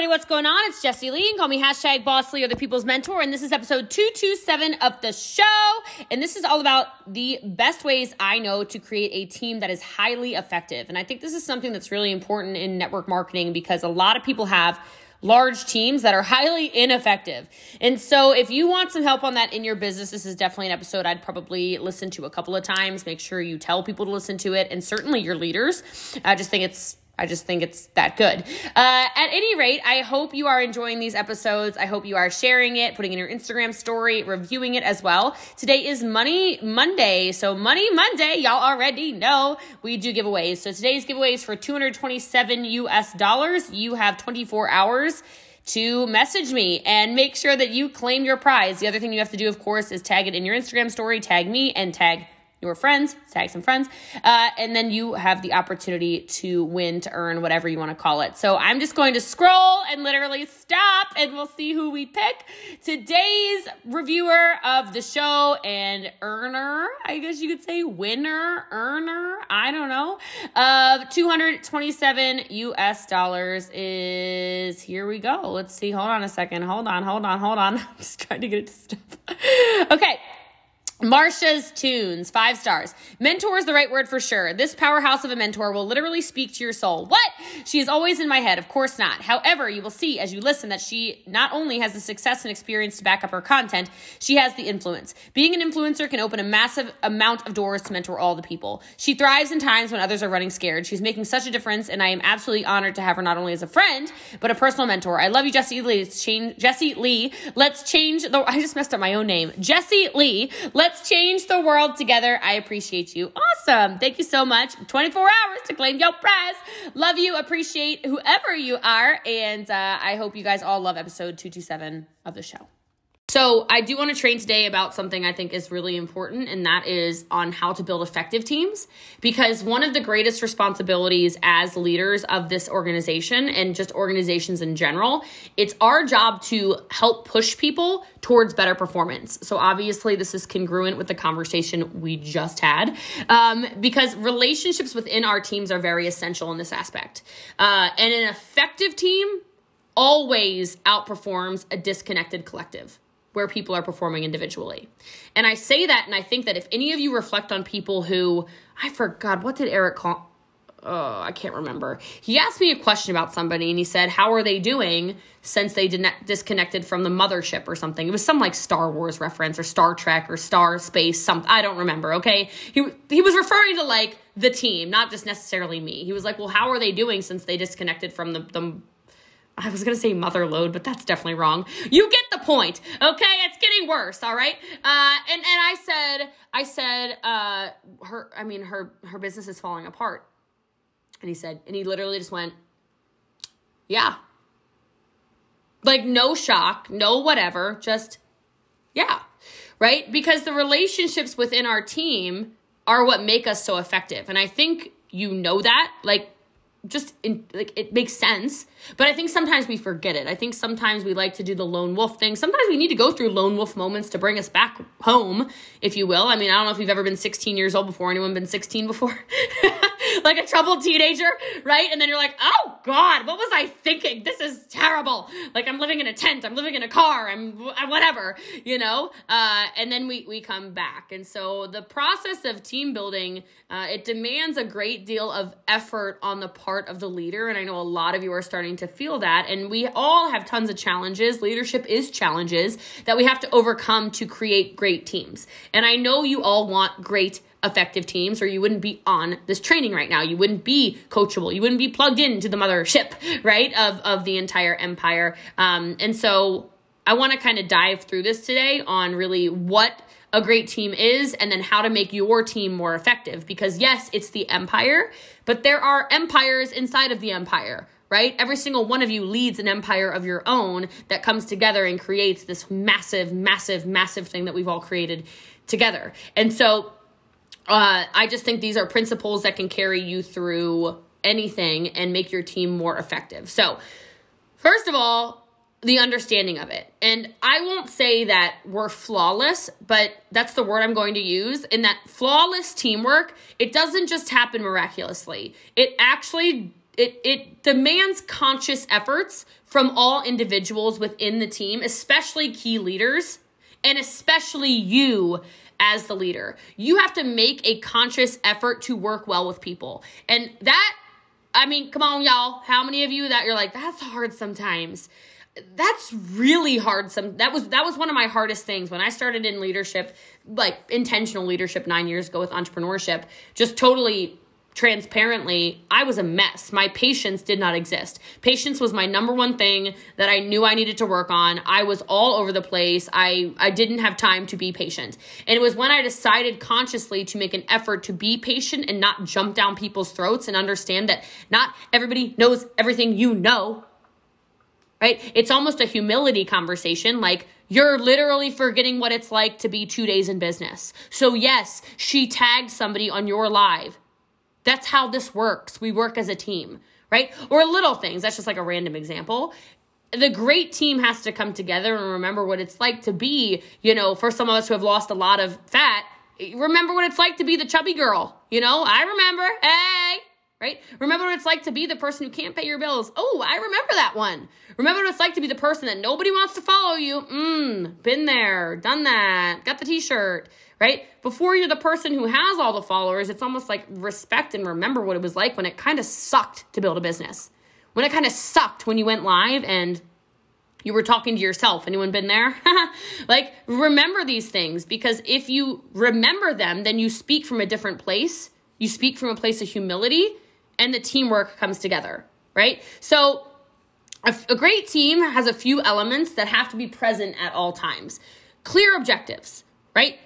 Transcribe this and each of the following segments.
everybody, what's going on? It's Jesse Lee. And call me hashtag Boss Lee or the People's Mentor. And this is episode 227 of the show. And this is all about the best ways I know to create a team that is highly effective. And I think this is something that's really important in network marketing because a lot of people have large teams that are highly ineffective. And so, if you want some help on that in your business, this is definitely an episode I'd probably listen to a couple of times. Make sure you tell people to listen to it, and certainly your leaders. I just think it's I just think it's that good. Uh, at any rate, I hope you are enjoying these episodes. I hope you are sharing it, putting in your Instagram story, reviewing it as well. Today is Money Monday. So, Money Monday, y'all already know we do giveaways. So, today's giveaway is for 227 US dollars. You have 24 hours to message me and make sure that you claim your prize. The other thing you have to do, of course, is tag it in your Instagram story, tag me, and tag your friends, tag some friends, uh, and then you have the opportunity to win, to earn, whatever you want to call it. So I'm just going to scroll and literally stop, and we'll see who we pick. Today's reviewer of the show and earner, I guess you could say winner, earner, I don't know, of 227 US dollars is here we go. Let's see. Hold on a second. Hold on, hold on, hold on. I'm just trying to get it to stop. okay. Marsha's tunes, five stars. Mentor is the right word for sure. This powerhouse of a mentor will literally speak to your soul. What? She is always in my head. Of course not. However, you will see as you listen that she not only has the success and experience to back up her content, she has the influence. Being an influencer can open a massive amount of doors to mentor all the people. She thrives in times when others are running scared. She's making such a difference, and I am absolutely honored to have her not only as a friend, but a personal mentor. I love you, Jesse Lee. Let's Change, Jesse Lee. Let's change the. I just messed up my own name. Jesse Lee. Let's Let's change the world together. I appreciate you. Awesome. Thank you so much. 24 hours to claim your prize. Love you. Appreciate whoever you are. And uh, I hope you guys all love episode 227 of the show. So, I do want to train today about something I think is really important, and that is on how to build effective teams. Because one of the greatest responsibilities as leaders of this organization and just organizations in general, it's our job to help push people towards better performance. So, obviously, this is congruent with the conversation we just had, um, because relationships within our teams are very essential in this aspect. Uh, and an effective team always outperforms a disconnected collective where people are performing individually. And I say that, and I think that if any of you reflect on people who, I forgot, what did Eric call? Oh, I can't remember. He asked me a question about somebody and he said, How are they doing since they did disconnected from the mothership or something? It was some like Star Wars reference or Star Trek or Star Space, something. I don't remember, okay? He, he was referring to like the team, not just necessarily me. He was like, Well, how are they doing since they disconnected from the, the I was gonna say mother load, but that's definitely wrong. You get the point, okay? It's getting worse, all right? Uh, and and I said, I said, uh, her, I mean, her her business is falling apart. And he said, and he literally just went, yeah, like no shock, no whatever, just yeah, right? Because the relationships within our team are what make us so effective, and I think you know that, like just in, like it makes sense. But i think sometimes we forget it. I think sometimes we like to do the lone wolf thing. Sometimes we need to go through lone wolf moments to bring us back home if you will. I mean i don't know if you've ever been 16 years old before anyone been 16 before like a troubled teenager right and then you're like oh god what was i thinking this is terrible like i'm living in a tent i'm living in a car i'm whatever you know uh, and then we we come back and so the process of team building uh, it demands a great deal of effort on the part part of the leader. And I know a lot of you are starting to feel that. And we all have tons of challenges. Leadership is challenges that we have to overcome to create great teams. And I know you all want great effective teams or you wouldn't be on this training right now you wouldn't be coachable you wouldn't be plugged into the mothership right of of the entire empire um, and so i want to kind of dive through this today on really what a great team is and then how to make your team more effective. Because yes, it's the empire, but there are empires inside of the empire, right? Every single one of you leads an empire of your own that comes together and creates this massive, massive, massive thing that we've all created together. And so uh, I just think these are principles that can carry you through anything and make your team more effective. So, first of all, the understanding of it. And I won't say that we're flawless, but that's the word I'm going to use. In that flawless teamwork, it doesn't just happen miraculously. It actually it it demands conscious efforts from all individuals within the team, especially key leaders, and especially you as the leader. You have to make a conscious effort to work well with people. And that I mean, come on y'all, how many of you that you're like that's hard sometimes? that's really hard some that was that was one of my hardest things when i started in leadership like intentional leadership 9 years ago with entrepreneurship just totally transparently, I was a mess. My patience did not exist. Patience was my number one thing that I knew I needed to work on. I was all over the place. I, I didn't have time to be patient. And it was when I decided consciously to make an effort to be patient and not jump down people's throats and understand that not everybody knows everything you know. Right? It's almost a humility conversation like, you're literally forgetting what it's like to be two days in business. So, yes, she tagged somebody on your live. That's how this works. We work as a team, right? Or little things. That's just like a random example. The great team has to come together and remember what it's like to be, you know, for some of us who have lost a lot of fat, remember what it's like to be the chubby girl. You know, I remember. Hey, right? Remember what it's like to be the person who can't pay your bills. Oh, I remember that one. Remember what it's like to be the person that nobody wants to follow you. Mmm, been there, done that, got the t shirt right? Before you're the person who has all the followers, it's almost like respect and remember what it was like when it kind of sucked to build a business. When it kind of sucked when you went live and you were talking to yourself. Anyone been there? like, remember these things because if you remember them, then you speak from a different place. You speak from a place of humility and the teamwork comes together, right? So, a, great team has a few elements that have to be present at all times. Clear objectives, right?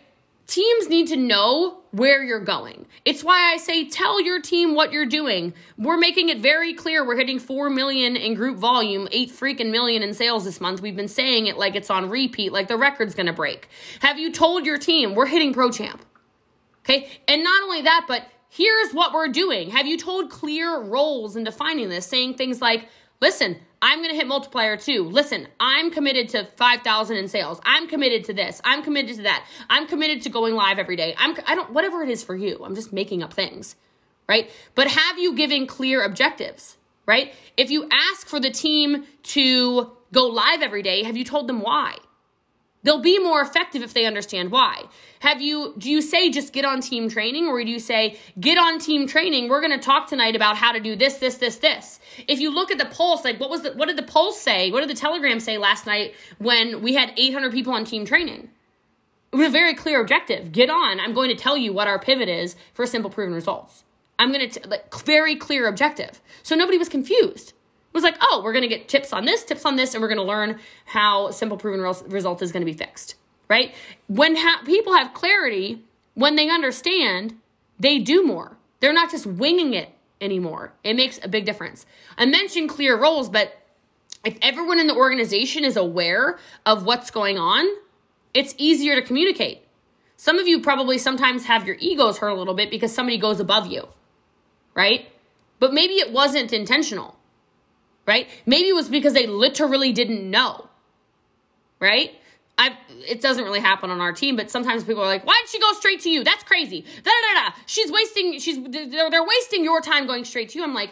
Teams need to know where you're going. It's why I say tell your team what you're doing. We're making it very clear we're hitting 4 million in group volume, 8 freaking million in sales this month. We've been saying it like it's on repeat, like the record's going to break. Have you told your team we're hitting pro champ? Okay? And not only that, but here's what we're doing. Have you told clear roles in defining this, saying things like, listen, I'm going to hit multiplier too. Listen, I'm committed to 5,000 in sales. I'm committed to this. I'm committed to that. I'm committed to going live every day. I'm I don't whatever it is for you. I'm just making up things, right? But have you given clear objectives, right? If you ask for the team to go live every day, have you told them why? They'll be more effective if they understand why. Have you do you say just get on team training or do you say get on team training? We're going to talk tonight about how to do this this this this. If you look at the pulse like what was the what did the pulse say? What did the telegram say last night when we had 800 people on team training? It was a very clear objective. Get on. I'm going to tell you what our pivot is for simple proven results. I'm going to like very clear objective. So nobody was confused was like, oh, we're going to get tips on this, tips on this, and we're going to learn how simple proven results is going to be fixed, right? When ha- people have clarity, when they understand, they do more. They're not just winging it anymore. It makes a big difference. I mentioned clear roles, but if everyone in the organization is aware of what's going on, it's easier to communicate. Some of you probably sometimes have your egos hurt a little bit because somebody goes above you, right? But maybe it wasn't intentional right? Maybe it was because they literally didn't know, right? I it doesn't really happen on our team, but sometimes people are like, "Why did she go straight to you? That's crazy." Da da da. She's wasting. She's they're, they're wasting your time going straight to you. I'm like,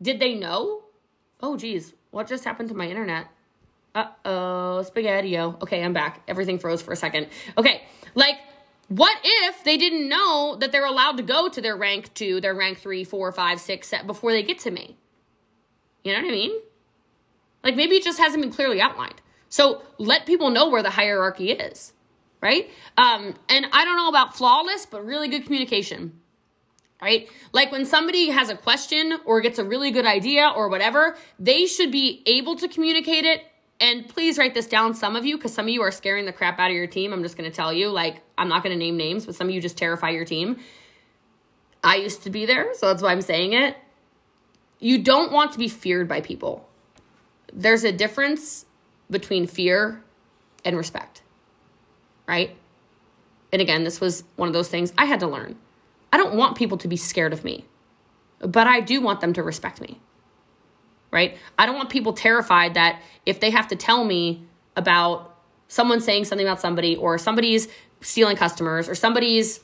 did they know? Oh, geez, what just happened to my internet? Uh oh, spaghettio. Okay, I'm back. Everything froze for a second. Okay, like. What if they didn't know that they're allowed to go to their rank two, their rank three, four, five, six, set before they get to me? You know what I mean? Like maybe it just hasn't been clearly outlined. So let people know where the hierarchy is, right? Um, and I don't know about flawless, but really good communication, right? Like when somebody has a question or gets a really good idea or whatever, they should be able to communicate it. And please write this down, some of you, because some of you are scaring the crap out of your team. I'm just going to tell you, like, I'm not going to name names, but some of you just terrify your team. I used to be there, so that's why I'm saying it you don't want to be feared by people. There's a difference between fear and respect, right? And again, this was one of those things I had to learn. I don't want people to be scared of me, but I do want them to respect me, right? I don't want people terrified that if they have to tell me about someone saying something about somebody or somebody's stealing customers or somebody's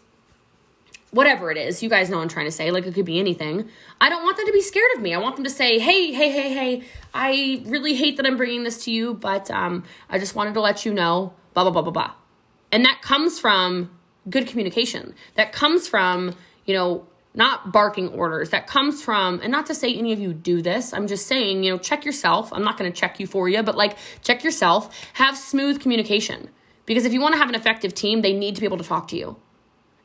whatever it is. You guys know I'm trying to say. Like it could be anything. I don't want them to be scared of me. I want them to say, "Hey, hey, hey, hey, I really hate that I'm bringing this to you, but um I just wanted to let you know blah blah blah blah blah." And that comes from good communication. That comes from, you know, not barking orders. That comes from, and not to say any of you do this, I'm just saying, you know, check yourself. I'm not going to check you for you, but like check yourself. Have smooth communication. Because if you want to have an effective team, they need to be able to talk to you.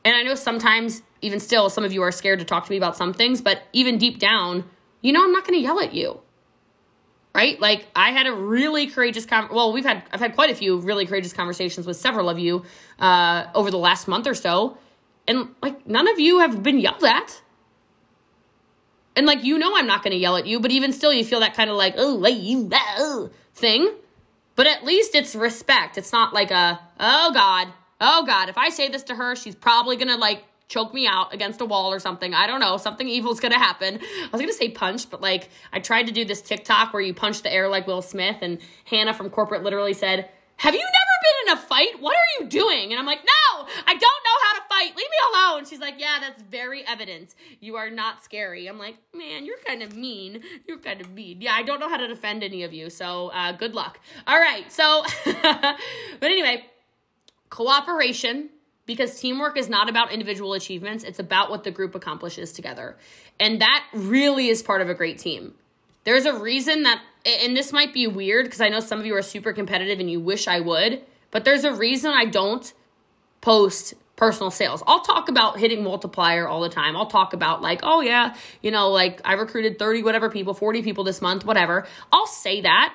And I know sometimes, even still, some of you are scared to talk to me about some things, but even deep down, you know, I'm not going to yell at you. Right? Like I had a really courageous con- well, we've had I've had quite a few really courageous conversations with several of you uh, over the last month or so, and like none of you have been yelled at. And like you know I'm not going to yell at you, but even still you feel that kind of like, "Oh, you uh, thing." But at least it's respect. It's not like a, "Oh god, oh god, if I say this to her, she's probably to like choke me out against a wall or something. I don't know. Something evil's gonna happen. I was gonna say punch, but like I tried to do this TikTok where you punch the air like Will Smith, and Hannah from corporate literally said, Have you never been in a fight? What are you doing? And I'm like, No, I don't know how to fight. Leave me alone. She's like, Yeah, that's very evident. You are not scary. I'm like, Man, you're kind of mean. You're kind of mean. Yeah, I don't know how to defend any of you. So uh, good luck. All right. So, but anyway, cooperation because teamwork is not about individual achievements, it's about what the group accomplishes together. And that really is part of a great team. There's a reason that, and this might be weird because I know some of you are super competitive and you wish I would, but there's a reason I don't post personal sales. I'll talk about hitting multiplier all the time. I'll talk about like, oh yeah, you know, like I recruited 30 whatever people, 40 people this month, whatever. I'll say that,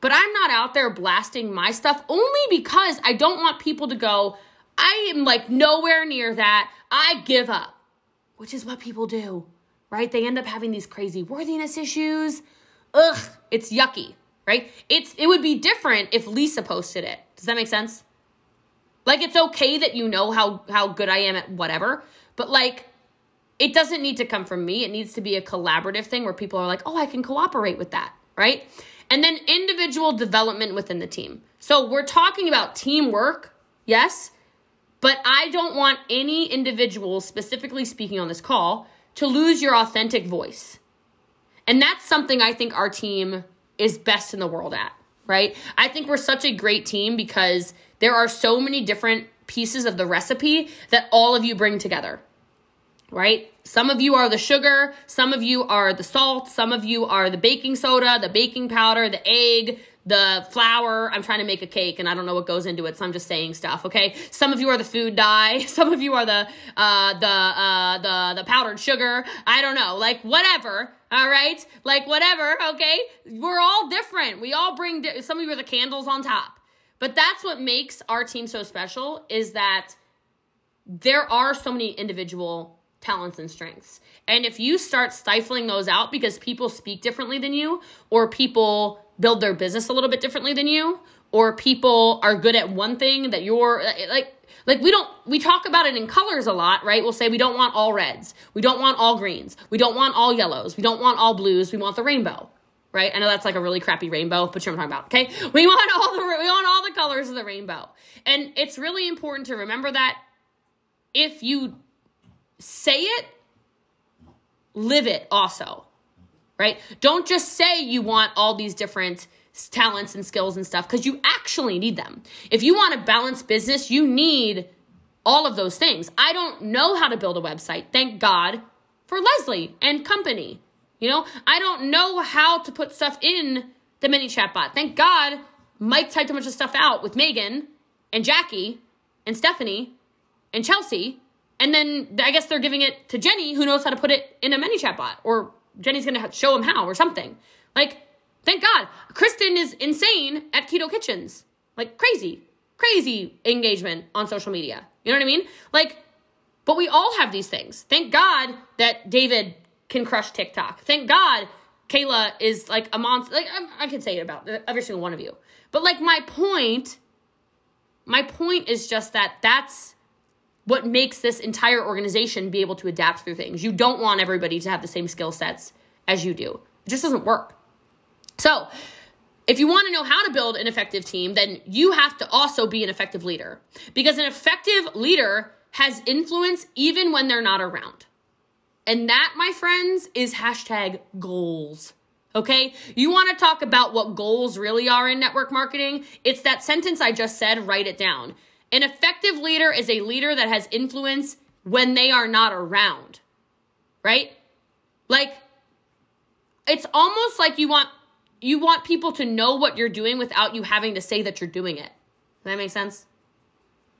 but I'm not out there blasting my stuff only because I don't want people to go, I am like nowhere near that. I give up, which is what people do, right? They end up having these crazy worthiness issues. Ugh, it's yucky, right? It's it would be different if Lisa posted it. Does that make sense? Like it's okay that you know how how good I am at whatever, but like it doesn't need to come from me. It needs to be a collaborative thing where people are like, "Oh, I can cooperate with that." Right? And then individual development within the team. So we're talking about teamwork, yes, but I don't want any individual, specifically speaking on this call, to lose your authentic voice. And that's something I think our team is best in the world at, right? I think we're such a great team because there are so many different pieces of the recipe that all of you bring together, right? Some of you are the sugar, some of you are the salt, some of you are the baking soda, the baking powder, the egg, the flour. I'm trying to make a cake and I don't know what goes into it, so I'm just saying stuff. Okay. Some of you are the food dye. Some of you are the uh, the uh, the the powdered sugar. I don't know. Like whatever. All right. Like whatever. Okay. We're all different. We all bring. Di- some of you are the candles on top. But that's what makes our team so special is that there are so many individual talents and strengths. And if you start stifling those out because people speak differently than you or people build their business a little bit differently than you or people are good at one thing that you're like like we don't we talk about it in colors a lot right? We'll say we don't want all reds. We don't want all greens. We don't want all yellows. We don't want all blues. We want the rainbow right? I know that's like a really crappy rainbow but you know what i'm talking about okay? We want all the we want all the colors of the rainbow. And it's really important to remember that if you say it live it also right? Don't just say you want all these different talents and skills and stuff because you actually need them. If you want a balanced business, you need all of those things. I don't know how to build a website. Thank God for Leslie and company. You know, I don't know how to put stuff in the ManyChat bot. Thank God Mike typed a bunch of stuff out with Megan and Jackie and Stephanie and Chelsea. And then I guess they're giving it to Jenny, who knows how to put it in a ManyChat bot or Jenny's gonna show him how or something. Like, thank God. Kristen is insane at Keto Kitchens. Like, crazy, crazy engagement on social media. You know what I mean? Like, but we all have these things. Thank God that David can crush TikTok. Thank God Kayla is like a monster. Like, I, I can say it about uh, every single one of you. But, like, my point, my point is just that that's what makes this entire organization be able to adapt through things. You don't want everybody to have the same skill sets as you do. It just doesn't work. So, if you want to know how to build an effective team, then you have to also be an effective leader. Because an effective leader has influence even when they're not around. And that, my friends, is hashtag goals. Okay? You want to talk about what goals really are in network marketing? It's that sentence I just said, write it down. An effective leader is a leader that has influence when they are not around. Right? Like it's almost like you want you want people to know what you're doing without you having to say that you're doing it. Does that make sense?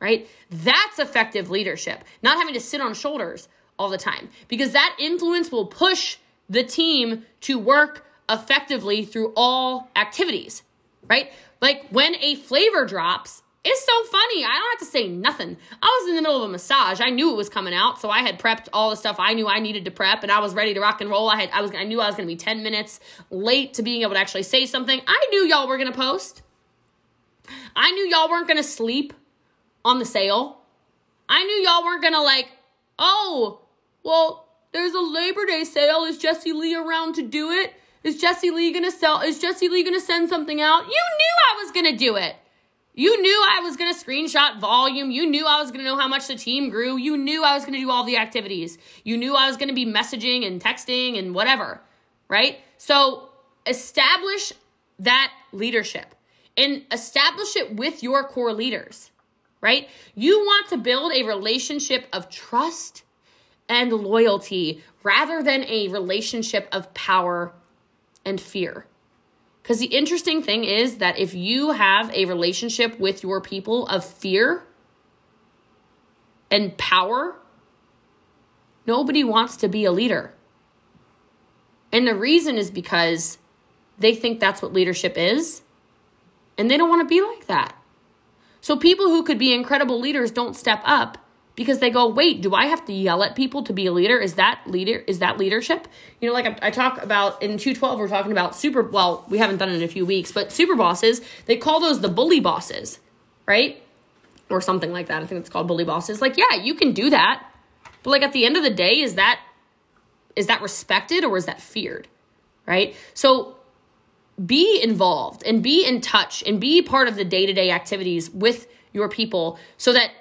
Right? That's effective leadership. Not having to sit on shoulders all the time because that influence will push the team to work effectively through all activities, right? Like when a flavor drops, it's so funny. I don't have to say nothing. I was in the middle of a massage. I knew it was coming out, so I had prepped all the stuff I knew I needed to prep, and I was ready to rock and roll. I had, I was, I knew I was going to be ten minutes late to being able to actually say something. I knew y'all were going to post. I knew y'all weren't going to sleep on the sale. I knew y'all weren't going to like, oh, well, there's a Labor Day sale. Is Jesse Lee around to do it? Is Jesse Lee gonna sell? Is Jesse Lee gonna send something out? You knew I was gonna do it. You knew I was gonna screenshot volume. You knew I was gonna know how much the team grew. You knew I was gonna do all the activities. You knew I was gonna be messaging and texting and whatever, right? So establish that leadership and establish it with your core leaders, right? You want to build a relationship of trust and loyalty rather than a relationship of power and fear. Because the interesting thing is that if you have a relationship with your people of fear and power, nobody wants to be a leader. And the reason is because they think that's what leadership is, and they don't want to be like that. So people who could be incredible leaders don't step up because they go, wait, do I have to yell at people to be a leader? Is that leader? Is that leadership? You know, like I, I talk about in 212, we're talking about super, well, we haven't done it in a few weeks, but super bosses, they call those the bully bosses, right? Or something like that. I think it's called bully bosses. Like, yeah, you can do that. But like at the end of the day, is that, is that respected or is that feared? Right? So be involved and be in touch and be part of the day to day activities with your people so that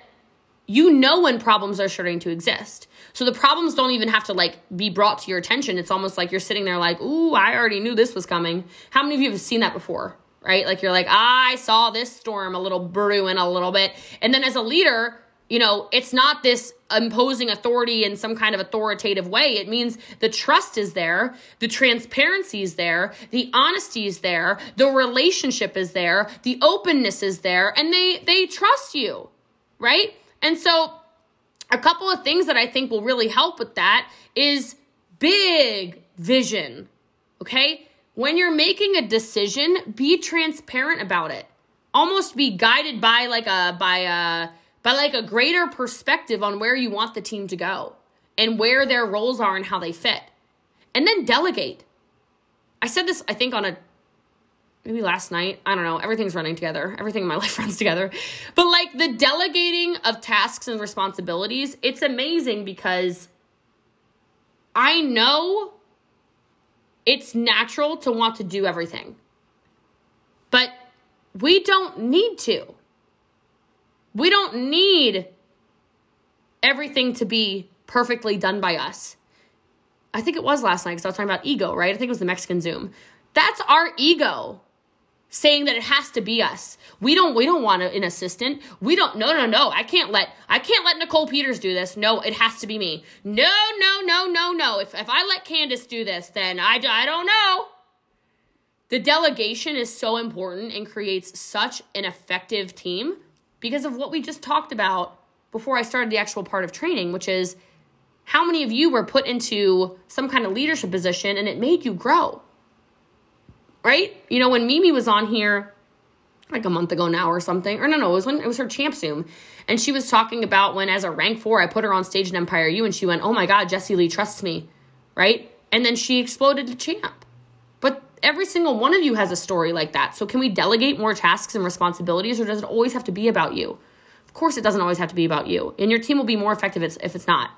you know when problems are starting to exist. So the problems don't even have to like be brought to your attention. It's almost like you're sitting there like, "Ooh, I already knew this was coming." How many of you have seen that before? Right? Like you're like, "I saw this storm a little brewing a little bit." And then as a leader, you know, it's not this imposing authority in some kind of authoritative way. It means the trust is there, the transparency is there, the honesty is there, the relationship is there, the openness is there, and they they trust you, right? And so, a couple of things that I think will really help with that is big vision. Okay? When you're making a decision, be transparent about it. Almost be guided by like a by a by like a greater perspective on where you want the team to go and where their roles are and how they fit. And then delegate. I said this I think on a maybe last night. I don't know. Everything's running together. Everything in my life runs together. But like the delegating of tasks and responsibilities, it's amazing because I know it's natural to want to do everything. But we don't need to. We don't need everything to be perfectly done by us. I think it was last night because I was talking about ego, right? I think it was the Mexican Zoom. That's our ego saying that it has to be us. We don't we don't want an assistant. We don't no no no. I can't let I can't let Nicole Peters do this. No, it has to be me. No, no, no, no, no. If if I let Candace do this, then I I don't know. The delegation is so important and creates such an effective team because of what we just talked about before I started the actual part of training, which is how many of you were put into some kind of leadership position and it made you grow right? You know, when Mimi was on here like a month ago now or something, or no, no, it was when it was her champ Zoom. And she was talking about when, as a rank four, I put her on stage in Empire U and she went, Oh my God, Jesse Lee trusts me, right? And then she exploded to champ. But every single one of you has a story like that. So can we delegate more tasks and responsibilities or does it always have to be about you? Of course, it doesn't always have to be about you. And your team will be more effective if it's not.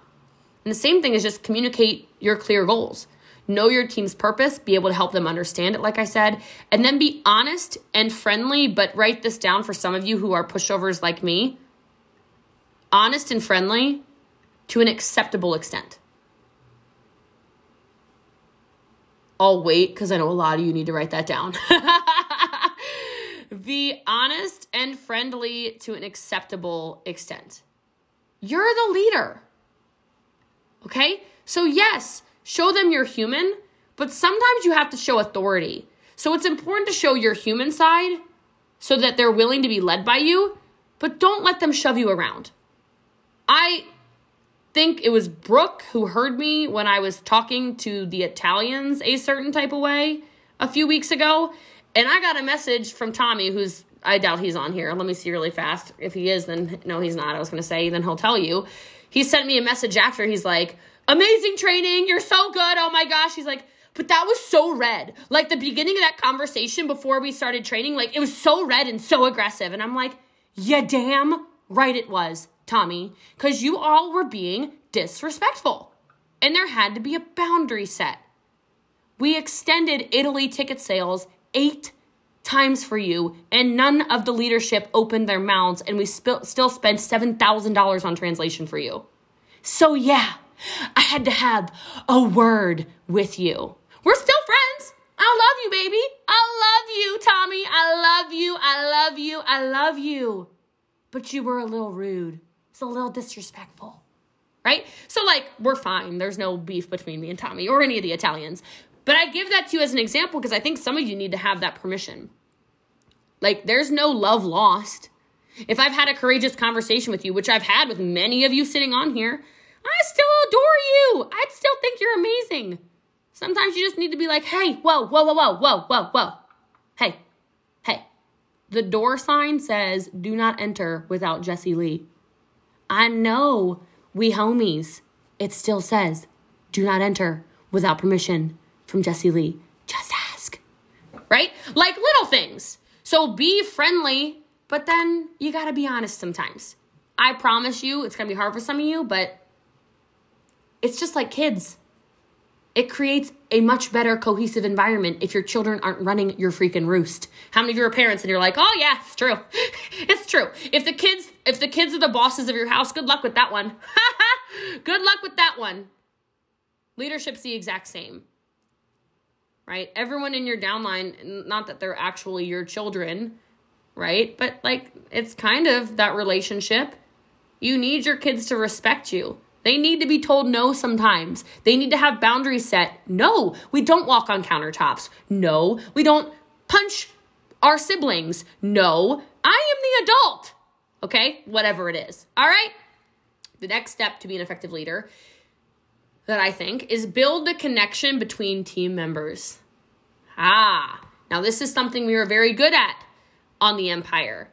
And the same thing is just communicate your clear goals know your team's purpose, be able to help them understand it, like I said, and then be honest and friendly. But write this down for some of you who are pushovers like me. honest and friendly to an acceptable extent. I'll wait because I know a lot of you need to write that down. Be honest and friendly to an acceptable extent. You're the leader. Okay? So, yes, show them you're human, but sometimes you have to show authority. So, it's important to show your human side so that they're willing to be led by you, but don't let them shove you around. I think it was Brooke who heard me when I was talking to the Italians a certain type of way a few weeks ago. And I got a message from Tommy, who's, I doubt he's on here. Let me see really fast. If he is, then no, he's not. I was going to say, then he'll tell you. He sent me a message after. He's like, amazing training. You're so good. Oh my gosh. He's like, but that was so red. Like the beginning of that conversation before we started training, like it was so red and so aggressive. And I'm like, yeah, damn right it was. Tommy, because you all were being disrespectful. And there had to be a boundary set. We extended Italy ticket sales eight times for you, and none of the leadership opened their mouths, and we sp- still spent $7,000 on translation for you. So, yeah, I had to have a word with you. We're still friends. I love you, baby. I love you, Tommy. I love you. I love you. I love you. But you were a little rude. It's a little disrespectful. Right? So, like, we're fine. There's no beef between me and Tommy or any of the Italians. But I give that to you as an example because I think some of you need to have that permission. Like, there's no love lost. If I've had a courageous conversation with you, which I've had with many of you sitting on here, I still adore you. I still think you're amazing. Sometimes you just need to be like, hey, whoa, whoa, whoa, whoa, whoa, whoa, whoa. Hey, hey. The door sign says, do not enter without Jesse Lee. I know we homies. It still says, do not enter without permission from Jesse Lee. Just ask. Right? Like little things. So be friendly, but then you gotta be honest sometimes. I promise you, it's gonna be hard for some of you, but it's just like kids. It creates a much better cohesive environment if your children aren't running your freaking roost. How many of you are parents and you're like, "Oh yeah, it's true. it's true. If the kids if the kids are the bosses of your house, good luck with that one. good luck with that one." Leadership's the exact same. Right? Everyone in your downline, not that they're actually your children, right? But like it's kind of that relationship. You need your kids to respect you. They need to be told no sometimes. They need to have boundaries set. No, we don't walk on countertops. No, we don't punch our siblings. No, I am the adult. Okay, whatever it is. All right. The next step to be an effective leader that I think is build the connection between team members. Ah, now this is something we are very good at on the Empire,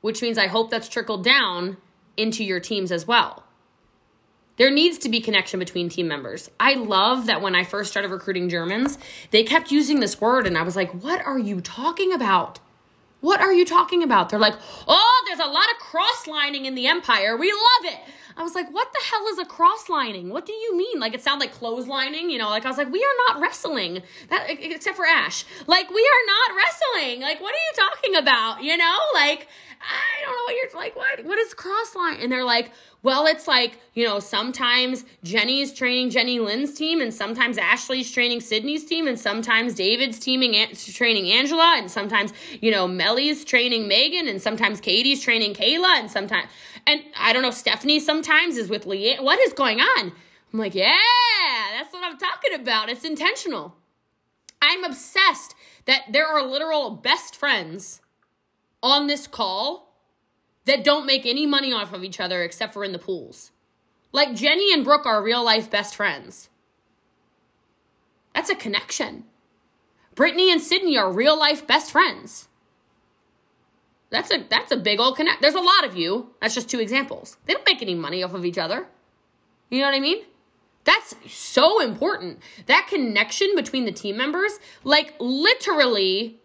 which means I hope that's trickled down into your teams as well. There needs to be connection between team members. I love that when I first started recruiting Germans, they kept using this word, and I was like, what are you talking about? What are you talking about? They're like, oh, there's a lot of cross lining in the empire. We love it. I was like, what the hell is a cross lining? What do you mean? Like it sounded like clotheslining, you know? Like I was like, we are not wrestling. That except for Ash. Like we are not wrestling. Like what are you talking about? You know? Like I don't know what you're like. What what is cross line? And they're like, well, it's like, you know, sometimes Jenny's training Jenny Lynn's team, and sometimes Ashley's training Sydney's team, and sometimes David's teaming training Angela, and sometimes, you know, Melly's training Megan, and sometimes Katie's training Kayla, and sometimes, and I don't know, Stephanie sometimes is with Leanne. What is going on? I'm like, yeah, that's what I'm talking about. It's intentional. I'm obsessed that there are literal best friends on this call that don't make any money off of each other except for in the pools. Like Jenny and Brooke are real life best friends. That's a connection. Brittany and Sydney are real life best friends. That's a that's a big old connect. There's a lot of you. That's just two examples. They don't make any money off of each other. You know what I mean? That's so important. That connection between the team members, like literally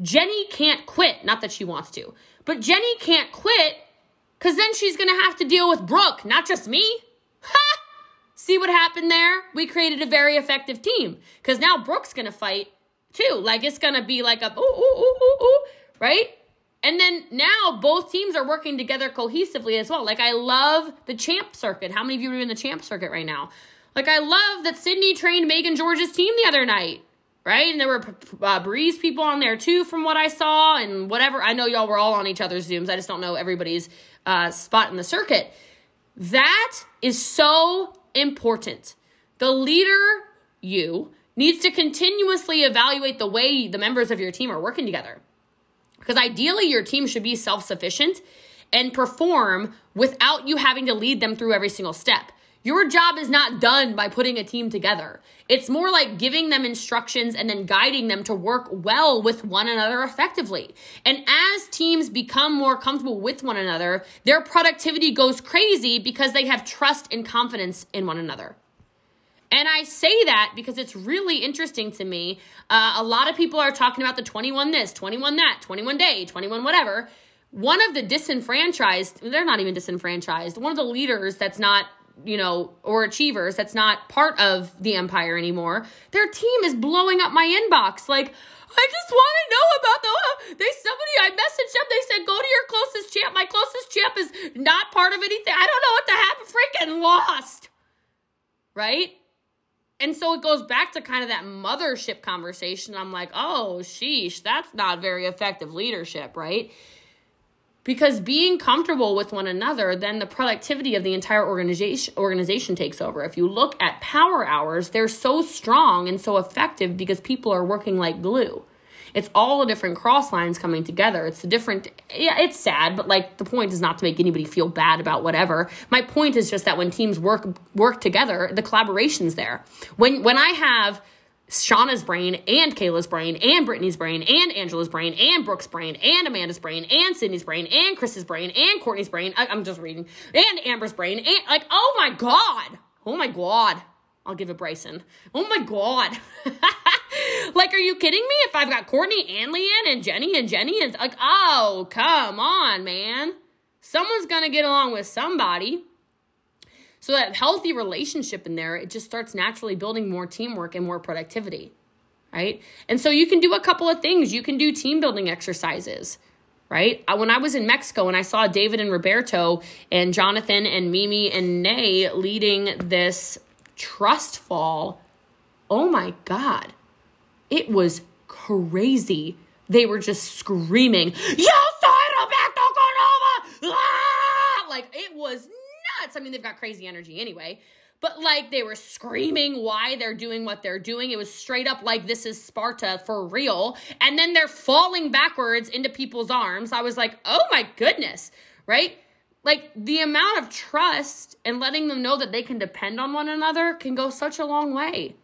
Jenny can't quit, not that she wants to. But Jenny can't quit because then she's going to have to deal with Brooke, not just me. Ha! See what happened there? We created a very effective team because now Brooke's going to fight too. Like it's going to be like a ooh, ooh, ooh, ooh, ooh, right? And then now both teams are working together cohesively as well. Like I love the champ circuit. How many of you are in the champ circuit right now? Like I love that Sydney trained Megan George's team the other night, right? And there were uh, Breeze people on there too, from what I saw, and whatever. I know y'all were all on each other's zooms. I just don't know everybody's uh, spot in the circuit. That is so important. The leader, you, needs to continuously evaluate the way the members of your team are working together. Because ideally, your team should be self sufficient and perform without you having to lead them through every single step. Your job is not done by putting a team together. It's more like giving them instructions and then guiding them to work well with one another effectively. And as teams become more comfortable with one another, their productivity goes crazy because they have trust and confidence in one another. And I say that because it's really interesting to me. Uh, a lot of people are talking about the 21 this, 21 that, 21 day, 21 whatever. One of the disenfranchised, they're not even disenfranchised, one of the leaders that's not, you know, or achievers that's not part of the empire anymore, their team is blowing up my inbox. Like, I just want to know about the. Uh, they somebody I messaged them. They said go to your closest champ. My closest champ is not part of anything. I don't know what to happen. Freaking lost, right? And so it goes back to kind of that mothership conversation. I'm like, oh, sheesh, that's not very effective leadership, right? Because being comfortable with one another, then the productivity of the entire organization organization takes over. If you look at power hours, they're so strong and so effective because people are working like glue. It's all the different cross lines coming together. It's a different, yeah, it's sad, but like the point is not to make anybody feel bad about whatever. My point is just that when teams work work together, the collaboration's there. When when I have Shauna's brain and Kayla's brain and Brittany's brain and Angela's brain and Brooke's brain and Amanda's brain and Sydney's brain and Chris's brain and Courtney's brain. I, am just reading. And Amber's brain and like, oh my God. Oh my God. I'll give it Bryson. Oh my God. like, are you kidding me? If I've got Courtney and Leanne and Jenny and Jenny, and like, oh, come on, man. Someone's gonna get along with somebody. So that healthy relationship in there, it just starts naturally building more teamwork and more productivity. Right. And so you can do a couple of things. You can do team building exercises right? When I was in Mexico and I saw David and Roberto and Jonathan and Mimi and Nay leading this trust fall, oh my God, it was crazy. They were just screaming, Yo soy Roberto Cordova! Ah! Like it was nuts. I mean, they've got crazy energy anyway. But like they were screaming why they're doing what they're doing. It was straight up like this is Sparta for real. And then they're falling backwards into people's arms. I was like, oh my goodness, right? Like the amount of trust and letting them know that they can depend on one another can go such a long way.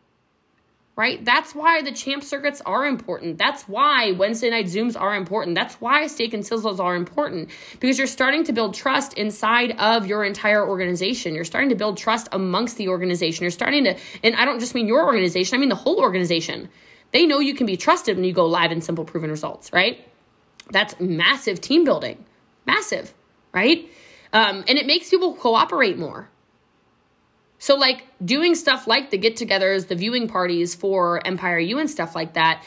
Right? That's why the champ circuits are important. That's why Wednesday night Zooms are important. That's why steak and sizzles are important because you're starting to build trust inside of your entire organization. You're starting to build trust amongst the organization. You're starting to, and I don't just mean your organization, I mean the whole organization. They know you can be trusted when you go live in simple proven results, right? That's massive team building. Massive, right? Um, and it makes people cooperate more. So, like doing stuff like the get togethers, the viewing parties for Empire U and stuff like that,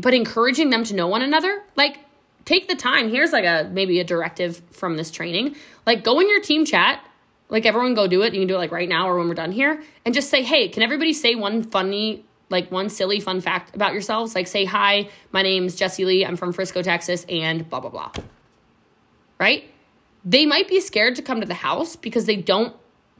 but encouraging them to know one another. Like, take the time. Here's like a maybe a directive from this training. Like, go in your team chat. Like, everyone go do it. You can do it like right now or when we're done here. And just say, hey, can everybody say one funny, like one silly fun fact about yourselves? Like, say, hi, my name's Jesse Lee. I'm from Frisco, Texas, and blah, blah, blah. Right? they might be scared to come to the house because they don't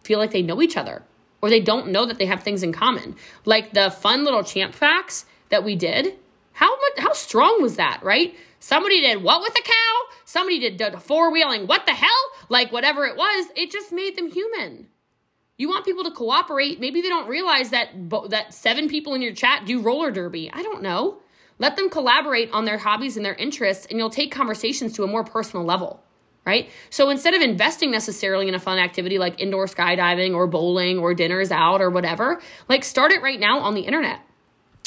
feel like they know each other or they don't know that they have things in common. Like the fun little champ facts that we did. How much how strong was that, right? Somebody did what with a cow? Somebody did, did four wheeling. What the hell? Like whatever it was, it just made them human. You want people to cooperate. Maybe they don't realize that that seven people in your chat do roller derby. I don't know. Let them collaborate on their hobbies and their interests, and you'll take conversations to a more personal level right? So instead of investing necessarily in a fun activity like indoor skydiving or bowling or dinners out or whatever, like start it right now on the internet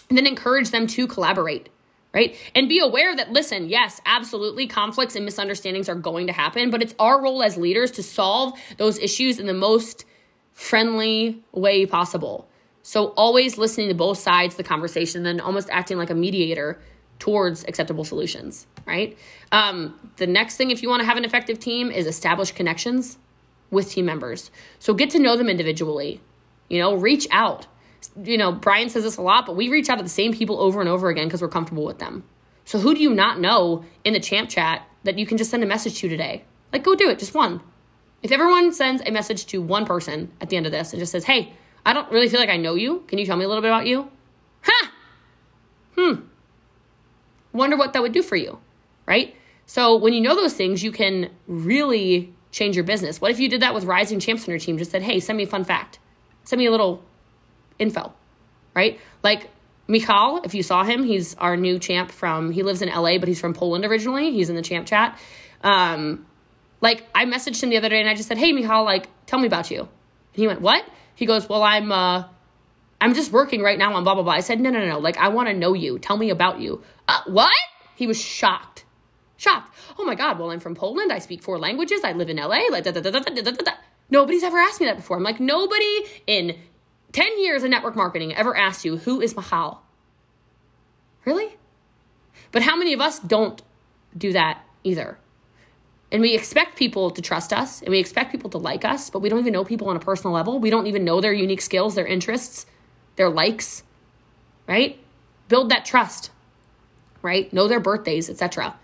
and then encourage them to collaborate. Right? And be aware that, listen, yes, absolutely, conflicts and misunderstandings are going to happen, but it's our role as leaders to solve those issues in the most friendly way possible. So, always listening to both sides of the conversation, then almost acting like a mediator towards acceptable solutions, right? Um, the next thing, if you want to have an effective team, is establish connections with team members. So get to know them individually. You know, reach out. You know, Brian says this a lot, but we reach out to the same people over and over again because we're comfortable with them. So who do you not know in the champ chat that you can just send a message to today? Like, go do it, just one. If everyone sends a message to one person at the end of this and just says, hey, I don't really feel like I know you. Can you tell me a little bit about you? Ha! Hmm. Wonder what that would do for you, right? So when you know those things, you can really change your business. What if you did that with rising champs on your team? Just said, hey, send me a fun fact. Send me a little info, right? Like Michal, if you saw him, he's our new champ from, he lives in LA, but he's from Poland originally. He's in the champ chat. Um, like I messaged him the other day and I just said, hey, Michal, like, tell me about you. And he went, what? He goes, well, I'm, uh, I'm just working right now on blah, blah, blah. I said, no, no, no, no. Like, I want to know you. Tell me about you. Uh, what? He was shocked. Shocked. Oh my God. Well, I'm from Poland. I speak four languages. I live in LA. Like, da, da, da, da, da, da, da. Nobody's ever asked me that before. I'm like, nobody in 10 years of network marketing ever asked you, who is Michal? Really? But how many of us don't do that either? And we expect people to trust us and we expect people to like us, but we don't even know people on a personal level. We don't even know their unique skills, their interests, their likes, right? Build that trust, right? Know their birthdays, etc.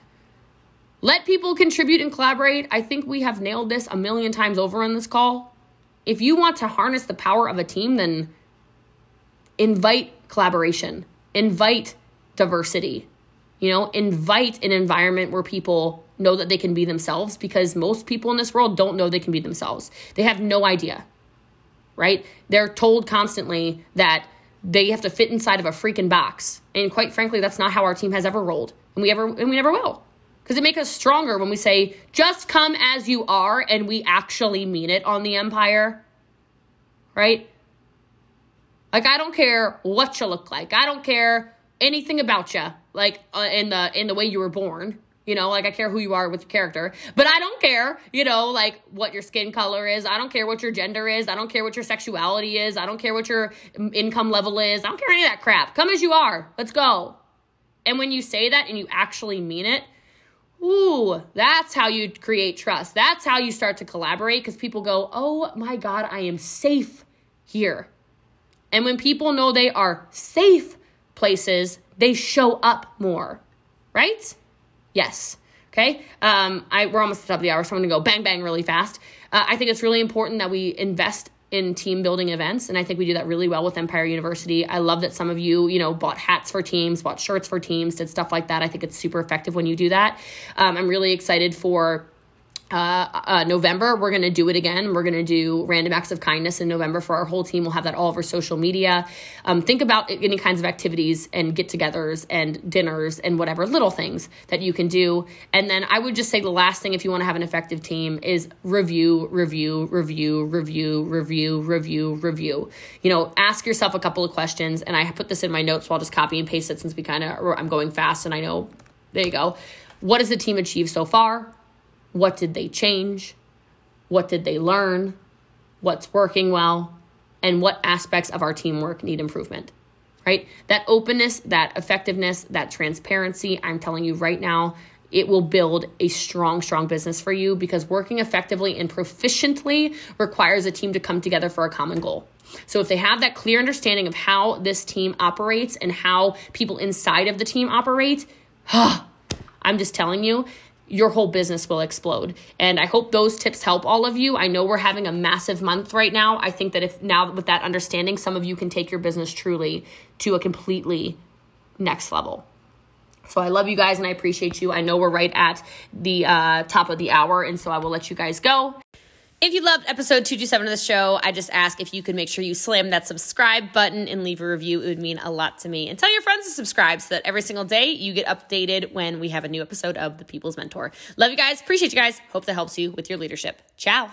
Let people contribute and collaborate. I think we have nailed this a million times over on this call. If you want to harness the power of a team, then invite collaboration, invite diversity, you know, invite an environment where people know that they can be themselves because most people in this world don't know they can be themselves. They have no idea, right? They're told constantly that they have to fit inside of a freaking box. And quite frankly, that's not how our team has ever rolled. And we ever and we never will. Because it makes us stronger when we say, just come as you are, and we actually mean it on the empire. Right? Like I don't care what you look like. I don't care anything about you, like uh, in the in the way you were born. You know, like I care who you are with your character, but I don't care, you know, like what your skin color is. I don't care what your gender is. I don't care what your sexuality is. I don't care what your income level is. I don't care any of that crap. Come as you are. Let's go. And when you say that and you actually mean it, ooh, that's how you create trust. That's how you start to collaborate because people go, oh my God, I am safe here. And when people know they are safe places, they show up more, right? Yes. Okay. Um, I we're almost at the top of the hour, so I'm gonna go bang bang really fast. Uh, I think it's really important that we invest in team building events and i think we do that really well with empire university i love that some of you you know bought hats for teams bought shirts for teams did stuff like that i think it's super effective when you do that um, i'm really excited for uh, uh, November, we're going to do it again. We're going to do random acts of kindness in November for our whole team. We'll have that all over social media. Um, think about any kinds of activities and get togethers and dinners and whatever little things that you can do. And then I would just say the last thing, if you want to have an effective team, is review, review, review, review, review, review, review. You know, ask yourself a couple of questions. And I put this in my notes, so I'll just copy and paste it since we kind of, I'm going fast and I know, there you go. What has the team achieved so far? What did they change? What did they learn? What's working well? And what aspects of our teamwork need improvement? Right? That openness, that effectiveness, that transparency, I'm telling you right now, it will build a strong, strong business for you because working effectively and proficiently requires a team to come together for a common goal. So if they have that clear understanding of how this team operates and how people inside of the team operate, I'm just telling you, your whole business will explode. And I hope those tips help all of you. I know we're having a massive month right now. I think that if now with that understanding, some of you can take your business truly to a completely next level. So I love you guys and I appreciate you. I know we're right at the uh, top of the hour, and so I will let you guys go. If you loved episode 227 of the show, I just ask if you could make sure you slam that subscribe button and leave a review. It would mean a lot to me. And tell your friends to subscribe so that every single day you get updated when we have a new episode of The People's Mentor. Love you guys. Appreciate you guys. Hope that helps you with your leadership. Ciao.